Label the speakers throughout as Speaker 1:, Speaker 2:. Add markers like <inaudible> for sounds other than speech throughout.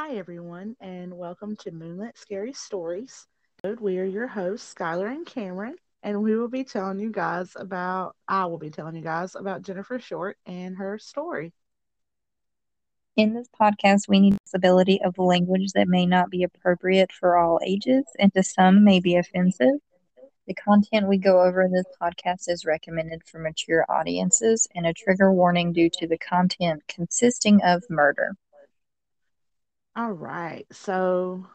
Speaker 1: Hi, everyone, and welcome to Moonlit Scary Stories. We are your hosts, Skylar and Cameron, and we will be telling you guys about, I will be telling you guys about Jennifer Short and her story.
Speaker 2: In this podcast, we need ability of language that may not be appropriate for all ages and to some may be offensive. The content we go over in this podcast is recommended for mature audiences and a trigger warning due to the content consisting of murder.
Speaker 1: All right. So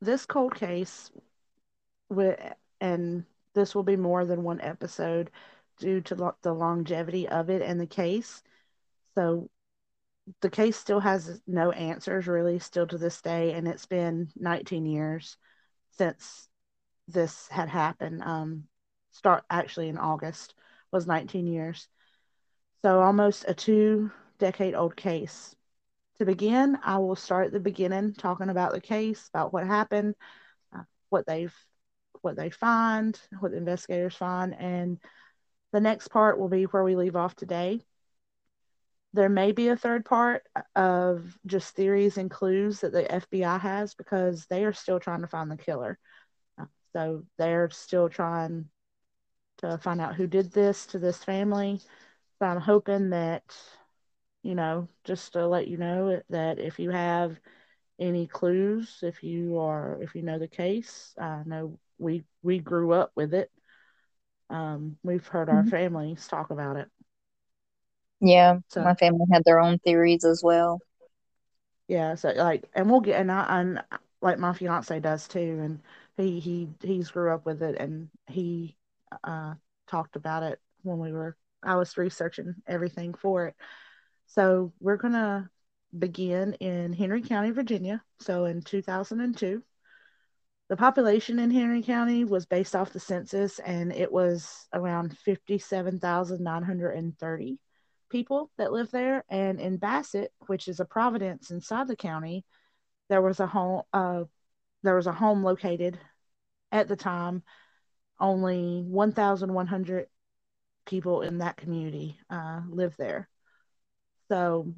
Speaker 1: this cold case with and this will be more than one episode due to lo- the longevity of it and the case. So the case still has no answers really still to this day and it's been 19 years since this had happened. Um start actually in August was 19 years. So almost a two decade old case to begin, I will start at the beginning, talking about the case, about what happened, uh, what they've what they find, what the investigators find, and the next part will be where we leave off today. There may be a third part of just theories and clues that the FBI has because they are still trying to find the killer. Uh, so they're still trying to find out who did this to this family. So I'm hoping that you know, just to let you know that if you have any clues, if you are, if you know the case, I know we we grew up with it. Um, we've heard our mm-hmm. families talk about it.
Speaker 2: Yeah, so, my family had their own theories as well.
Speaker 1: Yeah, so like, and we'll get, and I, and like my fiance does too, and he he he's grew up with it, and he uh talked about it when we were I was researching everything for it so we're going to begin in Henry County, Virginia. So in 2002, the population in Henry County was based off the census and it was around 57,930 people that lived there. And in Bassett, which is a providence inside the county, there was a home uh, there was a home located at the time. Only 1,100 people in that community uh, lived there. So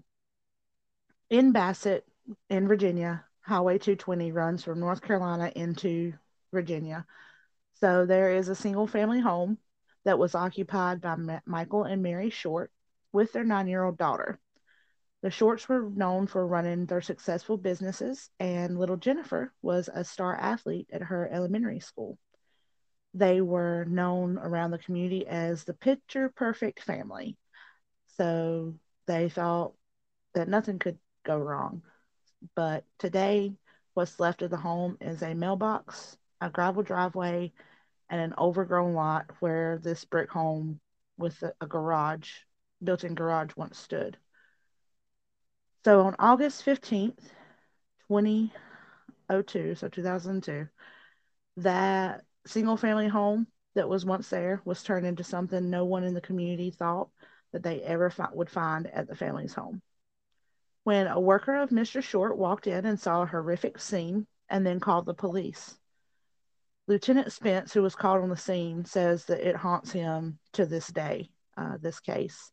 Speaker 1: in Bassett, in Virginia, Highway 220 runs from North Carolina into Virginia. So there is a single family home that was occupied by Ma- Michael and Mary Short with their nine year old daughter. The Shorts were known for running their successful businesses, and little Jennifer was a star athlete at her elementary school. They were known around the community as the picture perfect family. So they thought that nothing could go wrong. But today, what's left of the home is a mailbox, a gravel driveway, and an overgrown lot where this brick home with a, garage, built in garage, once stood. So on August 15th, 2002, so 2002, that single family home that was once there was turned into something no one in the community thought that they ever fi- would find at the family's home. When a worker of Mr. Short walked in and saw a horrific scene and then called the police. Lieutenant Spence, who was called on the scene, says that it haunts him to this day, uh, this case.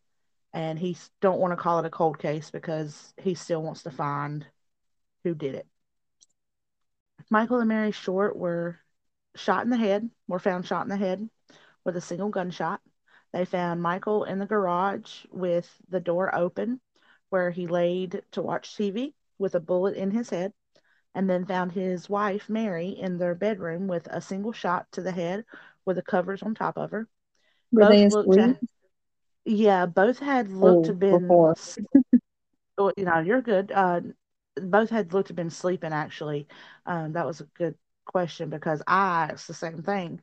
Speaker 1: And he don't want to call it a cold case because he still wants to find who did it. Michael and Mary Short were shot in the head, were found shot in the head with a single gunshot. They found Michael in the garage with the door open where he laid to watch TV with a bullet in his head, and then found his wife, Mary, in their bedroom with a single shot to the head with the covers on top of her.
Speaker 2: Were both they asleep?
Speaker 1: yeah, both had looked oh, to been. Before. you know, you're good. Uh, both had looked to been sleeping. Actually, um, that was a good question because I asked the same thing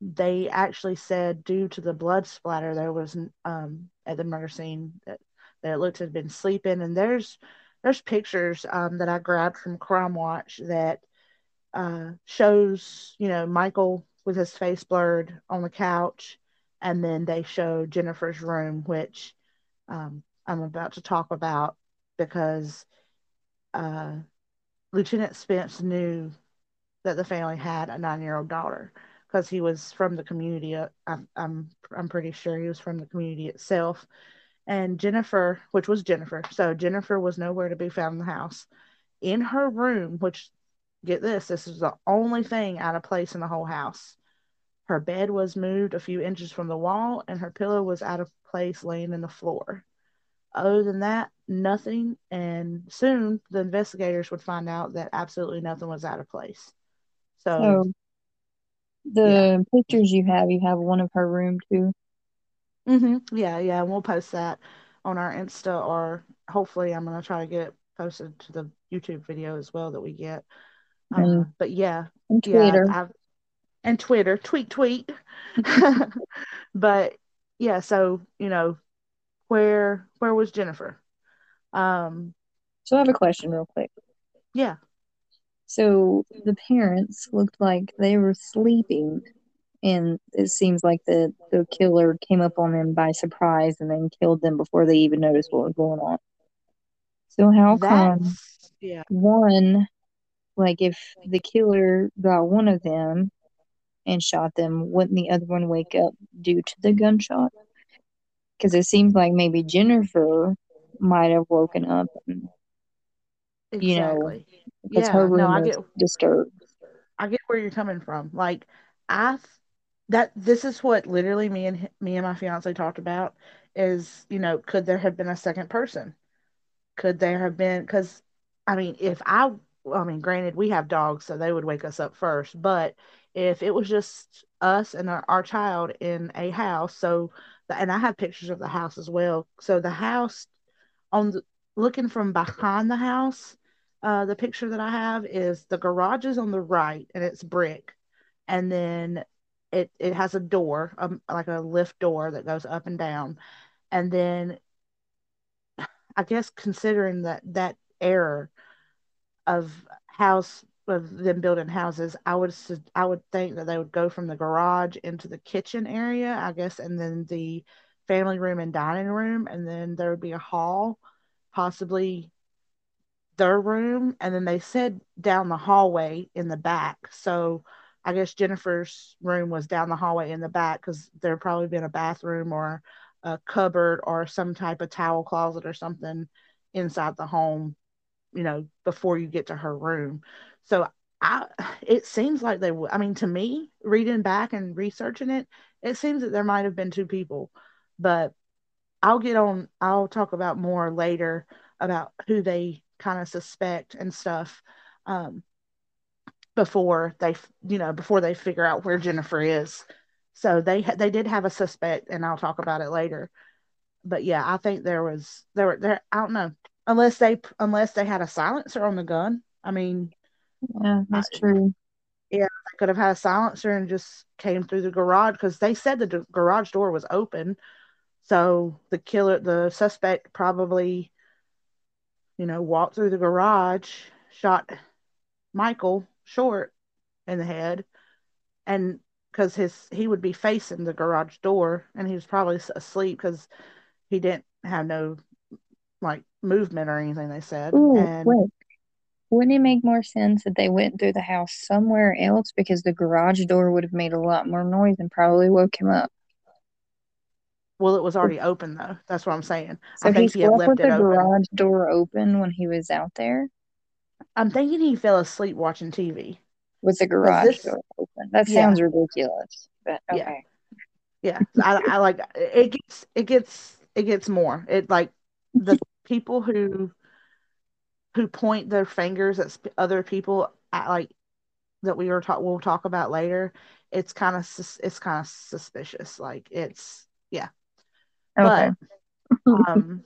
Speaker 1: they actually said due to the blood splatter there was um, at the murder scene that, that it looked have been sleeping. And there's there's pictures um, that I grabbed from Crime Watch that uh, shows you know Michael with his face blurred on the couch. And then they show Jennifer's room which um, I'm about to talk about because uh, Lieutenant Spence knew that the family had a nine year old daughter because he was from the community. Uh, I'm, I'm I'm pretty sure he was from the community itself. And Jennifer, which was Jennifer, so Jennifer was nowhere to be found in the house. in her room, which get this, this is the only thing out of place in the whole house. Her bed was moved a few inches from the wall, and her pillow was out of place laying in the floor. Other than that, nothing. And soon the investigators would find out that absolutely nothing was out of place. So,
Speaker 2: So the pictures you have, you have one of her room too.
Speaker 1: hmm yeah, yeah, we'll post that on our Insta, or hopefully, I'm gonna try to get it posted to the YouTube video as well that we get. Uh,
Speaker 2: And,
Speaker 1: but yeah,
Speaker 2: and
Speaker 1: yeah,
Speaker 2: Twitter.
Speaker 1: I've and Twitter, tweet, tweet. <laughs> but yeah, so you know, where where was Jennifer? Um,
Speaker 2: So I have a question real quick.
Speaker 1: yeah,
Speaker 2: So the parents looked like they were sleeping, and it seems like the, the killer came up on them by surprise and then killed them before they even noticed what was going on. So how come
Speaker 1: yeah.
Speaker 2: one, like if the killer got one of them and shot them, wouldn't the other one wake up due to the gunshot? Because it seems like maybe Jennifer might have woken up and, you know,
Speaker 1: Exactly.
Speaker 2: her
Speaker 1: Yeah, no, I get
Speaker 2: disturbed.
Speaker 1: I get where you're coming from. Like I that this is what literally me and me and my fiance talked about is, you know, could there have been a second person? Could there have been cuz I mean, if I I mean, granted we have dogs so they would wake us up first, but if it was just us and our, our child in a house, so and I have pictures of the house as well. So the house on the looking from behind the house, uh, the picture that I have is the garage is on the right and it's brick, and then it it has a door, um, like a lift door that goes up and down, and then I guess considering that that error of house of them building houses, I would I would think that they would go from the garage into the kitchen area, I guess, and then the family room and dining room, and then there would be a hall, possibly their room and then they said down the hallway in the back. So I guess Jennifer's room was down the hallway in the back because there probably been a bathroom or a cupboard or some type of towel closet or something inside the home, you know, before you get to her room. So I, it seems like they. I mean, to me, reading back and researching it, it seems that there might have been two people, but I'll get on, I'll talk about more later about who they kind of suspect and stuff um, before they, you know, before they figure out where Jennifer is. So they they did have a suspect, and I'll talk about it later. But yeah, I think there was there were there. I don't know unless they unless they had a silencer on the gun. I mean,
Speaker 2: Yeah,
Speaker 1: I,
Speaker 2: that's true.
Speaker 1: yeah, they could have had a silencer and just came through the garage because they said the garage door was open. So the killer, the suspect probably you know, walked through the garage, shot Michael short in the head, and because his he would be facing the garage door, and he was probably asleep because he didn't have no like movement or anything. They said,
Speaker 2: Ooh,
Speaker 1: and
Speaker 2: wait. Wouldn't it make more sense that they went through the house somewhere else because the garage door would have made a lot more noise and probably woke him up?
Speaker 1: Well, it was already open though. That's what I'm saying.
Speaker 2: So
Speaker 1: I
Speaker 2: he
Speaker 1: think he
Speaker 2: with
Speaker 1: left it
Speaker 2: the
Speaker 1: open.
Speaker 2: garage door open when he was out there
Speaker 1: I'm thinking he fell asleep watching TV
Speaker 2: with the garage
Speaker 1: this,
Speaker 2: door open. That
Speaker 1: yeah,
Speaker 2: sounds ridiculous, but
Speaker 1: yeah,
Speaker 2: okay.
Speaker 1: yeah. I, I like it gets it gets it gets more. It like the people who who point their fingers at sp- other people at, like that we were talk we'll talk about later it's kind of sus- it's kind of suspicious like it's yeah
Speaker 2: Okay.
Speaker 1: but um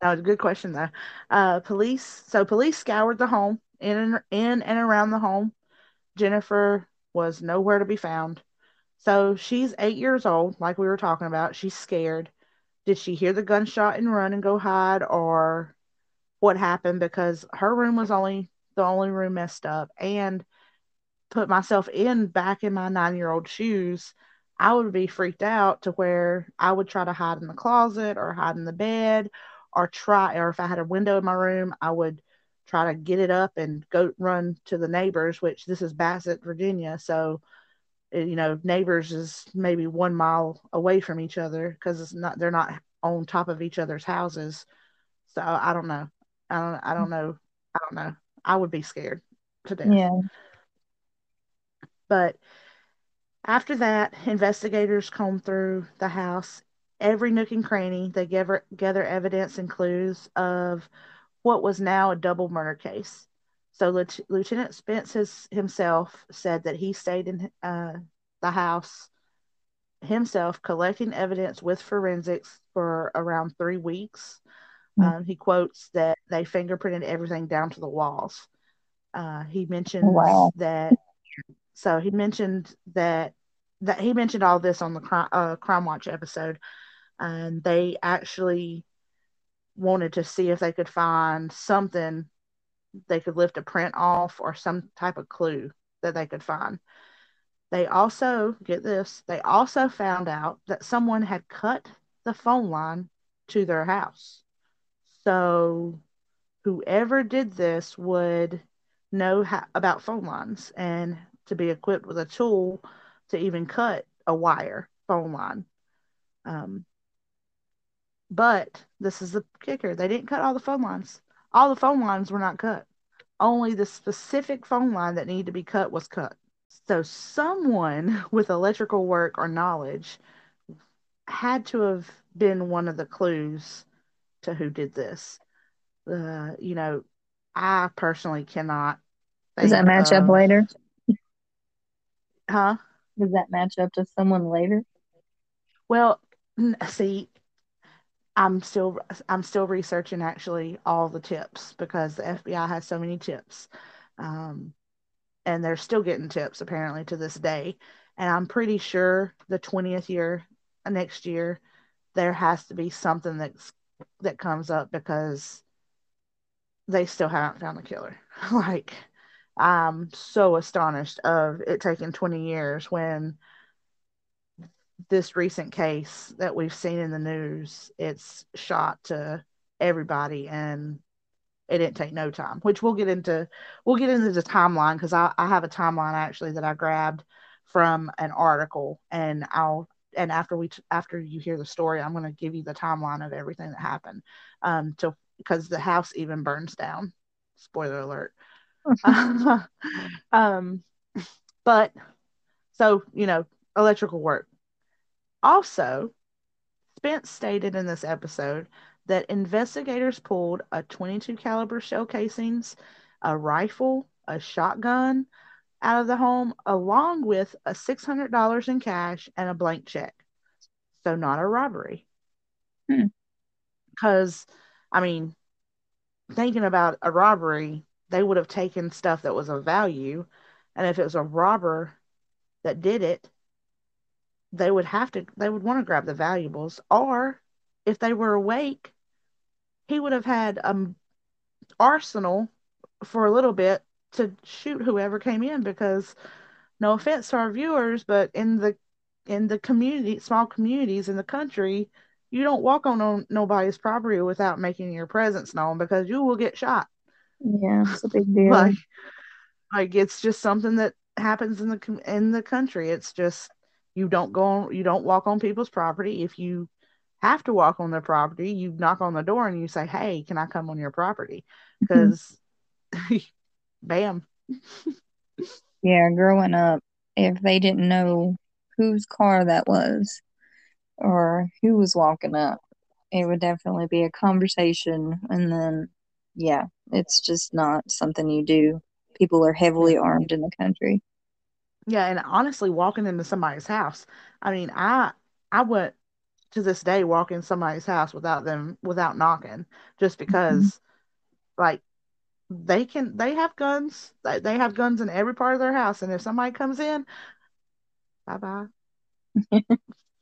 Speaker 1: that was a good question though. Uh police so police scoured the home in and in and around the home. Jennifer was nowhere to be found. So she's eight years old like we were talking about. She's scared. Did she hear the gunshot and run and go hide or what happened? Because her room was only the only room messed up. And put myself in back in my nine year old shoes, I would be freaked out to where I would try to hide in the closet or hide in the bed or try, or if I had a window in my room, I would try to get it up and go run to the neighbors, which this is Bassett, Virginia. So, eh, you know, neighbors is maybe one mile away from each other because it's not, they're not on top of each other's houses. So I don't know. I don't, I don't know I don't know. I would be scared to death.
Speaker 2: Yeah.
Speaker 1: But after that, investigators combed through the house, every nook and cranny. They gather, gather evidence and clues of what was now a double murder case. So Lieutenant Spence has, himself said that he stayed in uh, the house himself, collecting evidence with forensics for around three weeks. Mm-hmm. Um, he quotes that they fingerprinted everything down to the walls. Uh, he mentions wow. that. So he mentioned that that he mentioned all this on the crime, uh, crime Watch episode, and they actually wanted to see if they could find something they could lift a print off or some type of clue that they could find. They also, get this, they also found out that someone had cut the phone line to their house. So whoever did this would know how, about phone lines and to be equipped with a tool to even cut a wire phone line. Um, but this is the kicker they didn't cut all the phone lines. All the phone lines were not cut. Only the specific phone line that needed to be cut was cut. So someone <laughs> with electrical work or knowledge had to have been one of the clues to who did this. Uh, you know, I personally cannot.
Speaker 2: Does that match of, up later?
Speaker 1: Huh?
Speaker 2: Does that match up to someone later?
Speaker 1: Well, see, I'm still I'm still researching actually all the tips because the FBI has so many tips. Um, and they're still getting tips apparently to this day. And I'm pretty sure the 20th year uh, next year there has to be something that's that comes up because they still haven't found the killer. <laughs> like I'm so astonished of it taking 20 years when this recent case that we've seen in the news it's shot to everybody and it didn't take no time which we'll get into we'll get into the timeline because I, I have a timeline actually that i grabbed from an article and i'll and after we after you hear the story i'm going to give you the timeline of everything that happened um to because the house even burns down. Spoiler alert <laughs> um but so you know electrical work also spence stated in this episode that investigators pulled a 22 caliber shell casings, a rifle, a shotgun out of the home, along with a $600 in cash and a blank check. So not a robbery. Because, hmm. I mean, thinking about a robbery, they would have taken stuff that was of value. And if it was a robber that did it, they would have to, they would want to grab the valuables. Or if they were awake, he would have had an arsenal for a little bit to shoot whoever came in because no offense to our viewers, but in the in the community, small communities in the country, you don't walk on no, nobody's property without making your presence known because you will get shot.
Speaker 2: Yeah, it's a big <laughs> deal.
Speaker 1: like, like it's just something that happens in the in the country. It's just you don't go on, you don't walk on people's property if you have to walk on their property, you knock on the door and you say, "Hey, can I come on your property?" Because, mm-hmm. <laughs> bam. <laughs>
Speaker 2: yeah, growing up, if they didn't know whose car that was or who was walking up, it would definitely be a conversation. And then, yeah, it's just not something you do. People are heavily armed in the country.
Speaker 1: Yeah, and honestly, walking into somebody's house, I mean, I I went to this day walk in somebody's house without them without knocking just mm-hmm. because mm-hmm. like they can they have guns they have guns in every part of their house and if somebody comes in bye bye <laughs>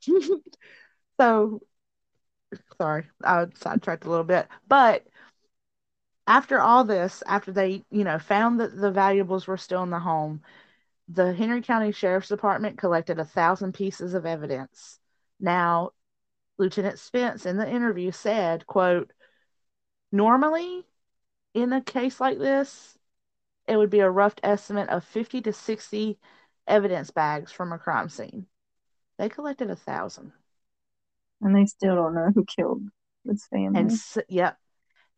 Speaker 1: <laughs> so sorry i sidetracked a little bit but after all this after they you know found that the valuables were still in the home the henry county sheriff's department collected a thousand pieces of evidence now Lieutenant Spence in the interview said, quote, normally in a case like this, it would be a rough estimate of 50 to 60 evidence bags from a crime scene. They collected a thousand.
Speaker 2: And they still don't know who killed this family.
Speaker 1: And yep.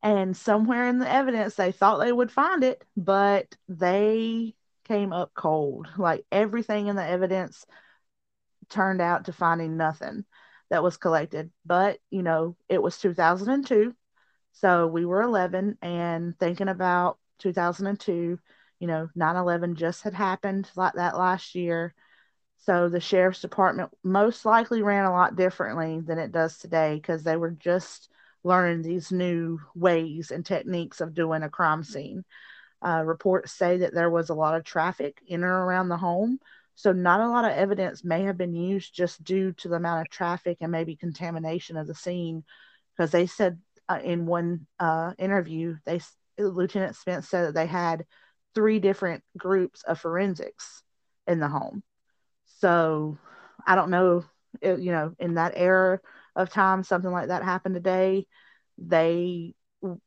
Speaker 1: And somewhere in the evidence, they thought they would find it, but they came up cold. Like everything in the evidence turned out to finding nothing that was collected. But, you know, it was 2002. So we were 11 and thinking about 2002, you know, 9 11 just had happened like that last year. So the sheriff's department most likely ran a lot differently than it does today because they were just learning these new ways and techniques of doing a crime scene. Uh, reports say that there was a lot of traffic in or around the home. So, not a lot of evidence may have been used just due to the amount of traffic and maybe contamination of the scene. Because they said uh, in one uh, interview, they Lieutenant Spence said that they had three different groups of forensics in the home. So, I don't know, if, you know, in that era of time, something like that happened today. They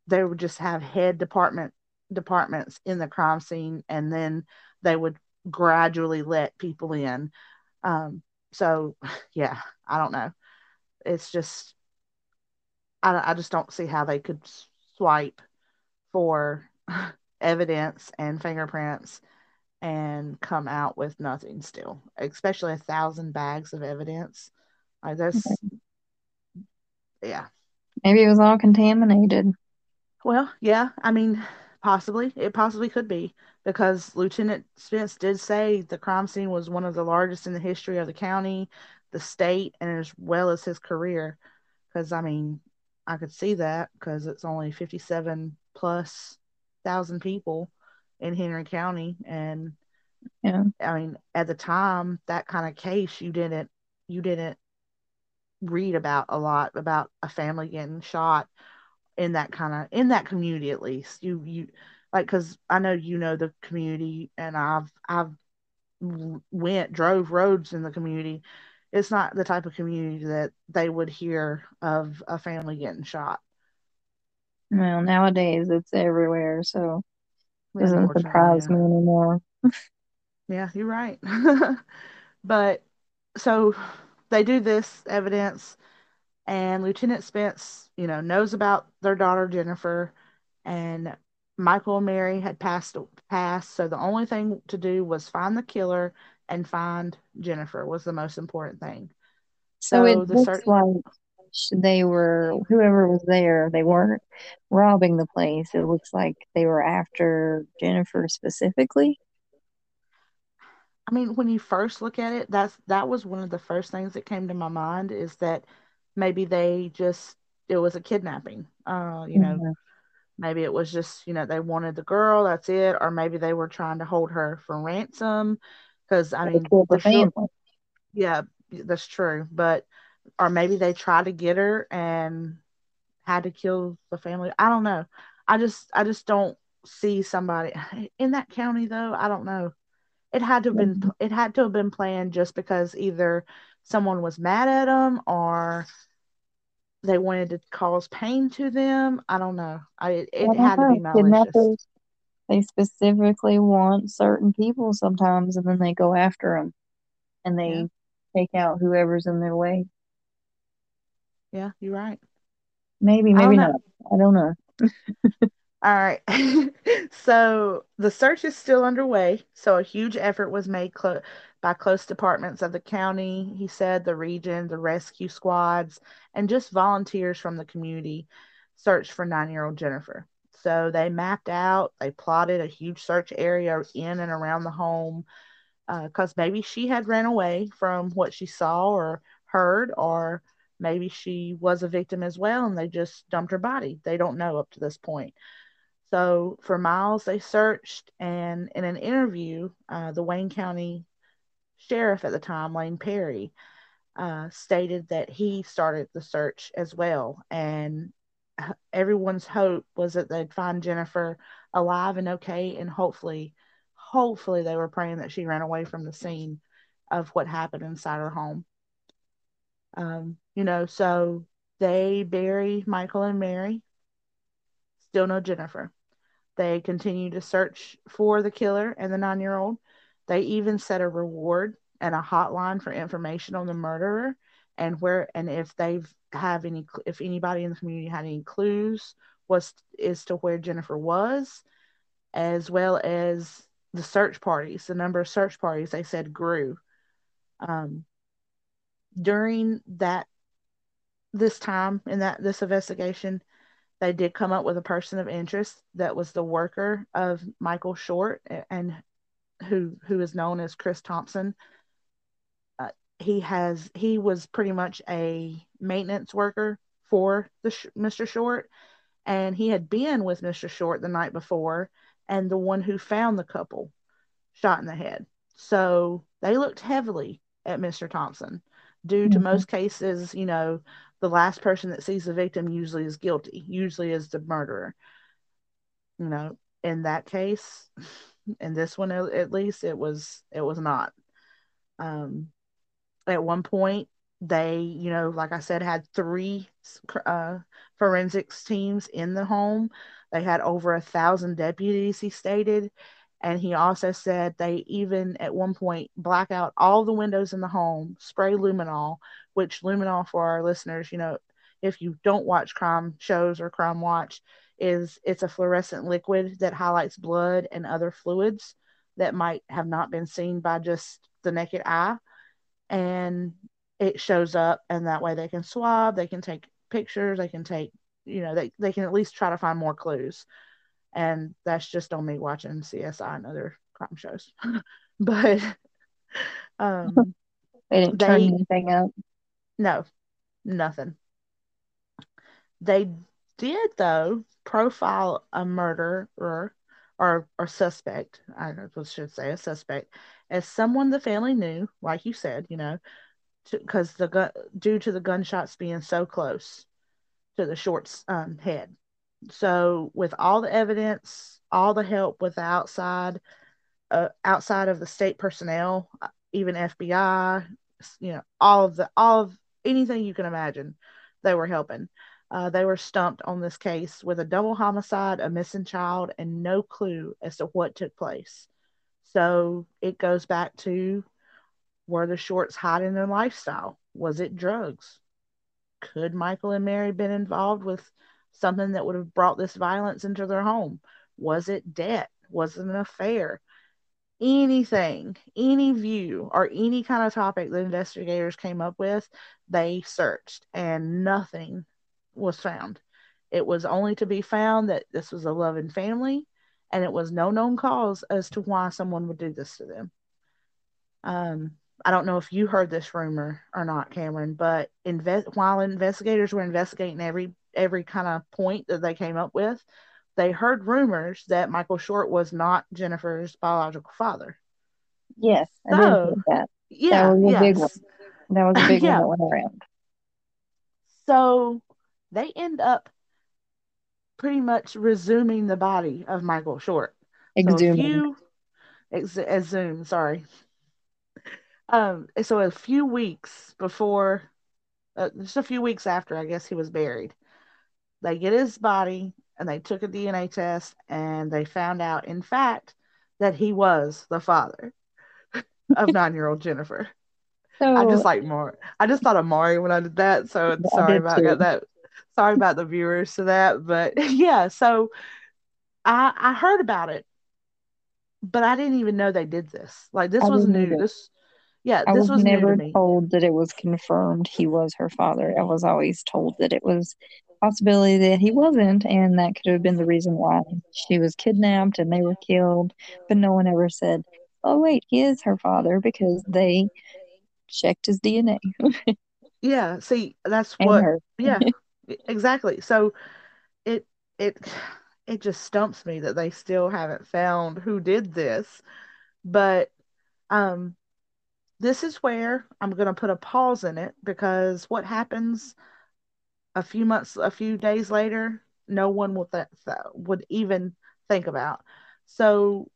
Speaker 1: they would just have head department departments in the crime scene, and then they would gradually let people in. Um, so, <laughs> yeah, I don't know. It's just, I, I just don't see how they could swipe for <laughs> evidence and fingerprints and come out with nothing still, especially a thousand bags of evidence. Like that's, yeah.
Speaker 2: Maybe it was all contaminated.
Speaker 1: Well, yeah. I mean, possibly. It possibly could be because Lieutenant Spence did say the crime scene was one of the largest in the history of the county, the state, and as well as his career. Because, I mean, I could see that because it's only 57 plus thousand people in Henry County. And,
Speaker 2: yeah,
Speaker 1: I mean, at the time, that kind of case, you didn't, you didn't read about a lot about a family getting shot in that kind of in that community at least. You you like because i know you know the community and i've i've went drove roads in the community. It's not the type of community that they would hear of a family getting shot.
Speaker 2: Well nowadays it's everywhere so it doesn't surprise yeah. me anymore. <laughs>
Speaker 1: Yeah you're right. <laughs> But so they do this evidence and Lieutenant Spence, you know, knows about their daughter Jennifer, and Michael and Mary had passed passed. So the only thing to do was find the killer and find Jennifer was the most important thing.
Speaker 2: So, so it looks search- like they were whoever was there. They weren't robbing the place. It looks like they were after Jennifer specifically.
Speaker 1: I mean, when you first look at it, that's that was one of the first things that came to my mind is that maybe they just it was a kidnapping. Uh, you know, mm-hmm. maybe it was just you know they wanted the girl, that's it, or maybe they were trying to hold her for ransom. Because I mean, sure, yeah, that's true. But or maybe they tried to get her and had to kill the family. I don't know. I just I just don't see somebody <sighs> in that county though. I don't know. It had to have been mm-hmm. it had to have been planned just because either someone was mad at them or they wanted to cause pain to them. I don't know. I it, I had know. to be malicious.
Speaker 2: They specifically want certain people sometimes, and then they go after them, and they yeah. take out whoever's in their way.
Speaker 1: Yeah, you're right.
Speaker 2: Maybe, maybe I not. I don't know. <laughs>
Speaker 1: All right. <laughs> so the search is still underway. So a huge effort was made clo- by close departments of the county, he said, the region, the rescue squads, and just volunteers from the community searched for nine year old Jennifer. So they mapped out, they plotted a huge search area in and around the home because uh, maybe she had ran away from what she saw or heard, or maybe she was a victim as well and they just dumped her body. They don't know up to this point. So for miles they searched, and in an interview, uh, the Wayne County sheriff at the time, Lane Perry, uh, stated that he started the search as well. And everyone's hope was that they'd find Jennifer alive and okay. And hopefully, hopefully, they were praying that she ran away from the scene of what happened inside her home. Um, you know, so they bury Michael and Mary. Still no Jennifer. They continue to search for the killer and the nine year old. They even set a reward and a hotline for information on the murderer and where and if they've have any if anybody in the community had any clues was as to where Jennifer was, as well as the search parties. The number of search parties they said grew. Um, during that this time in that this investigation, they did come up with a person of interest that was the worker of Michael Short and who who is known as Chris Thompson. Uh, he has he was pretty much a maintenance worker for the Mr. Short, and he had been with Mr. Short the night before, and the one who found the couple shot in the head. So they looked heavily at Mr. Thompson. Due to mm-hmm. most cases, you know, the last person that sees the victim usually is guilty, usually is the murderer. You know, in that case, in this one at least, it was it was not. Um, at one point, they, you know, like I said, had three uh, forensics teams in the home. They had over a thousand deputies, he stated. And he also said they even at one point black out all the windows in the home, spray luminol, which luminol for our listeners, you know, if you don't watch crime shows or crime watch, is it's a fluorescent liquid that highlights blood and other fluids that might have not been seen by just the naked eye. And it shows up and that way they can swab, they can take pictures, they can take, you know, they, they can at least try to find more clues. And that's just on me watching CSI and other crime shows. <laughs> but um <laughs>
Speaker 2: they didn't they, turn anything up.
Speaker 1: No, nothing. They did though profile a murderer or or suspect, I should say a suspect, as someone the family knew, like you said, you know, because the gun due to the gunshots being so close to the short's um, head. So with all the evidence, all the help with the outside, uh, outside of the state personnel, uh, even FBI, you know, all of the all of anything you can imagine, they were helping. Uh, they were stumped on this case with a double homicide, a missing child, and no clue as to what took place. So it goes back to were the shorts hiding their lifestyle? Was it drugs? Could Michael and Mary been involved with something that would have brought this violence into their home? Was it debt? Was it an affair? Anything, any view, or any kind of topic the investigators came up with, they searched and nothing was found. It was only to be found that this was a loving family and it was no known cause as to why someone would do this to them. Um, I don't know if you heard this rumor or not, Cameron, but while investigators were investigating every every kind of point that they came up with, they heard rumors that Michael Short was not Jennifer's biological father.
Speaker 2: Yes, I so, that.
Speaker 1: Yeah,
Speaker 2: that was a
Speaker 1: yes.
Speaker 2: big one. That was a big <clears throat> yeah. one that went around.
Speaker 1: So they end up pretty much resuming the body of Michael Short.
Speaker 2: Exhuming.
Speaker 1: So ex- exhume, sorry. Um, so a few weeks before, uh, just a few weeks after, I guess he was buried, they get his body and they took a DNA test and they found out, in fact, that he was the father of <laughs> nine-year-old Jennifer. So, I just like Maury. I just thought of Maury when I did that. So sorry about too. that. Sorry about the viewers to that, but <laughs> yeah. So I I heard about it, but I didn't even know they did this. Like this I was new. This yeah, I was,
Speaker 2: was never
Speaker 1: to
Speaker 2: told that it was confirmed he was her father. I was always told that it was possibility that he wasn't, and that could have been the reason why she was kidnapped and they were killed. But no one ever said, "Oh wait, he is her father," because they checked his DNA. <laughs>
Speaker 1: yeah, see, that's what. yeah, <laughs> exactly. So it it it just stumps me that they still haven't found who did this, but um this is where I'm going to put a pause in it because what happens a few months, a few days later, no one would th- would even think about. So,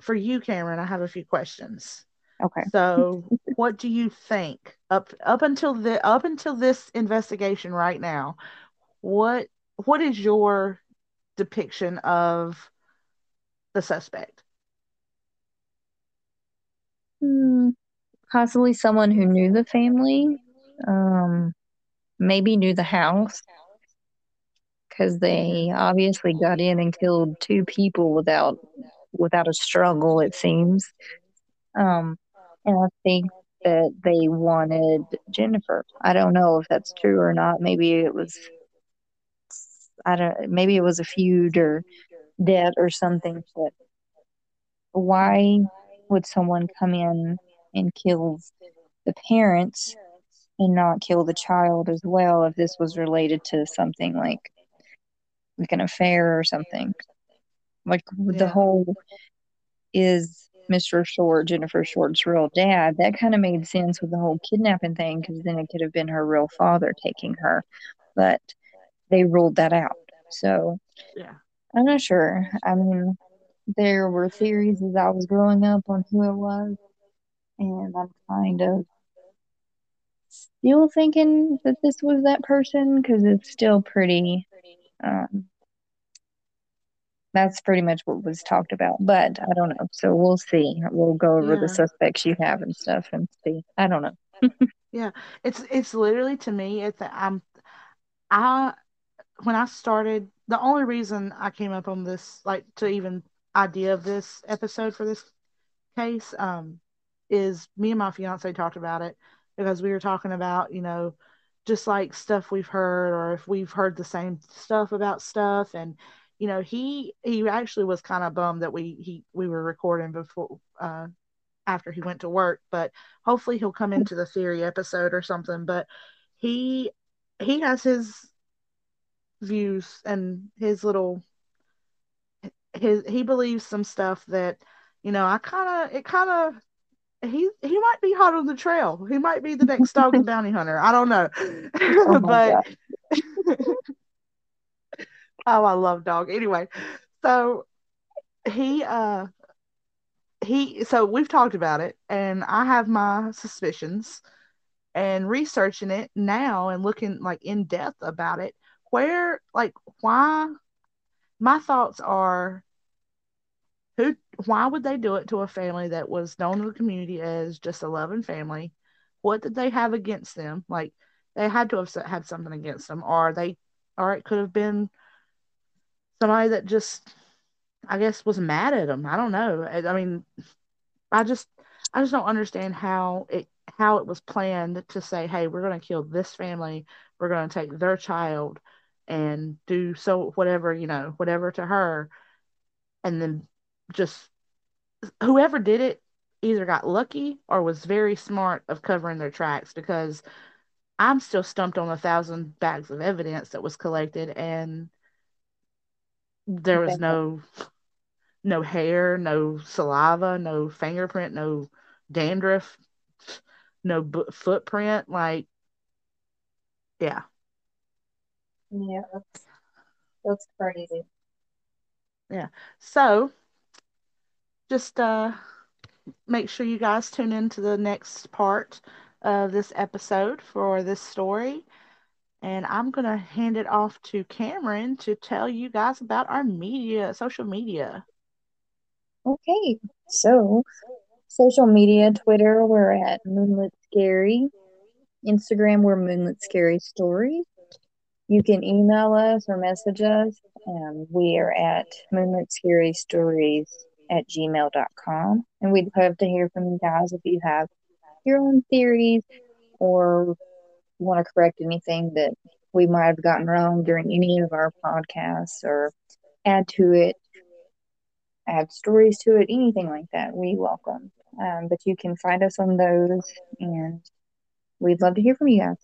Speaker 1: for you, Cameron, I have a few questions.
Speaker 2: Okay.
Speaker 1: So, <laughs> what do you think up up until the up until this investigation right now? What what is your depiction of the suspect?
Speaker 2: Hmm possibly someone who knew the family, um, maybe knew the house, because they obviously got in and killed two people without without a struggle, it seems. Um, and I think that they wanted Jennifer. I don't know if that's true or not. Maybe it was I don't maybe it was a feud or debt or something, but why would someone come in and kill the parents and not kill the child as well if this was related to something like like an affair or something? Like the whole is Mr. Short Jennifer Short's real dad. That kind of made sense with the whole kidnapping thing because then it could have been her real father taking her, but they ruled that out. So
Speaker 1: Yeah.
Speaker 2: I'm not sure. I mean, there were theories as I was growing up on who it was, and I'm kind of still thinking that this was that person because it's still pretty. Um, that's pretty much what was talked about, but I don't know. So we'll see. We'll go over the suspects you have and stuff and see. I don't know. <laughs>
Speaker 1: Yeah. It's it's literally to me it's I'm I when I started the only reason I came up on this like to even idea of this episode for this case um is me and my fiance talked about it because we were talking about, you know, just like stuff we've heard or if we've heard the same stuff about stuff. And you know, he he actually was kind of bummed that we he we were recording before uh after he went to work, but hopefully he'll come into the theory episode or something, but he he has his views and his little his he believes some stuff that you know I kind of it kind of he he might be hot on the trail. He might be the next dog <laughs> and bounty hunter. I don't know,
Speaker 2: Oh <laughs>
Speaker 1: but <laughs> oh, I love dog. Anyway, so he uh he so we've talked about it, and I have my suspicions. And researching it now and looking like in depth about it, where like why my thoughts are who why would they do it to a family that was known in the community as just a loving family? What did they have against them? Like they had to have had something against them or they or it could have been somebody that just i guess was mad at them i don't know. I, I mean i just i just don't understand how it how it was planned to say hey we're going to kill this family. We're going to take their child and do so whatever you know whatever to her and then just whoever did it either got lucky or was very smart of covering their tracks because I'm still stumped on a thousand bags of evidence that was collected and there was no no hair, no saliva, no fingerprint, no dandruff, no b- footprint. Like, yeah,
Speaker 2: Yeah, that's that's crazy.
Speaker 1: yeah. So just uh, make sure you guys tune in to the next part of this episode for this story. And I'm going to hand it off to Cameron to tell you guys about our media, social media.
Speaker 2: Okay, so social media, Twitter, we're at Moonlit Scary. Instagram, we're Moonlit Scary Stories. You can email us or message us. Um, we are at Moonlit Scary Stories at gmail.com. And we'd love to hear from you guys if you have your own theories or want to correct anything that we might have gotten wrong during any of our podcasts or add to it, add stories to it, anything like that. We welcome. Um, but you can find us on those, and we'd love to hear from you guys.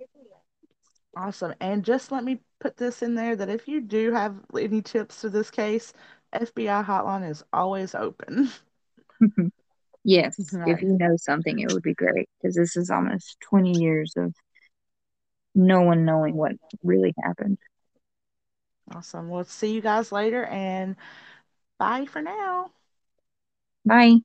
Speaker 1: Awesome. And just let me put this in there that if you do have any tips to this case, FBI hotline is always open. <laughs>
Speaker 2: yes,
Speaker 1: Right.
Speaker 2: if you know something, it would be great because this is almost 20 years of no one knowing what really happened.
Speaker 1: Awesome. We'll see you guys later and bye for now.
Speaker 2: Bye.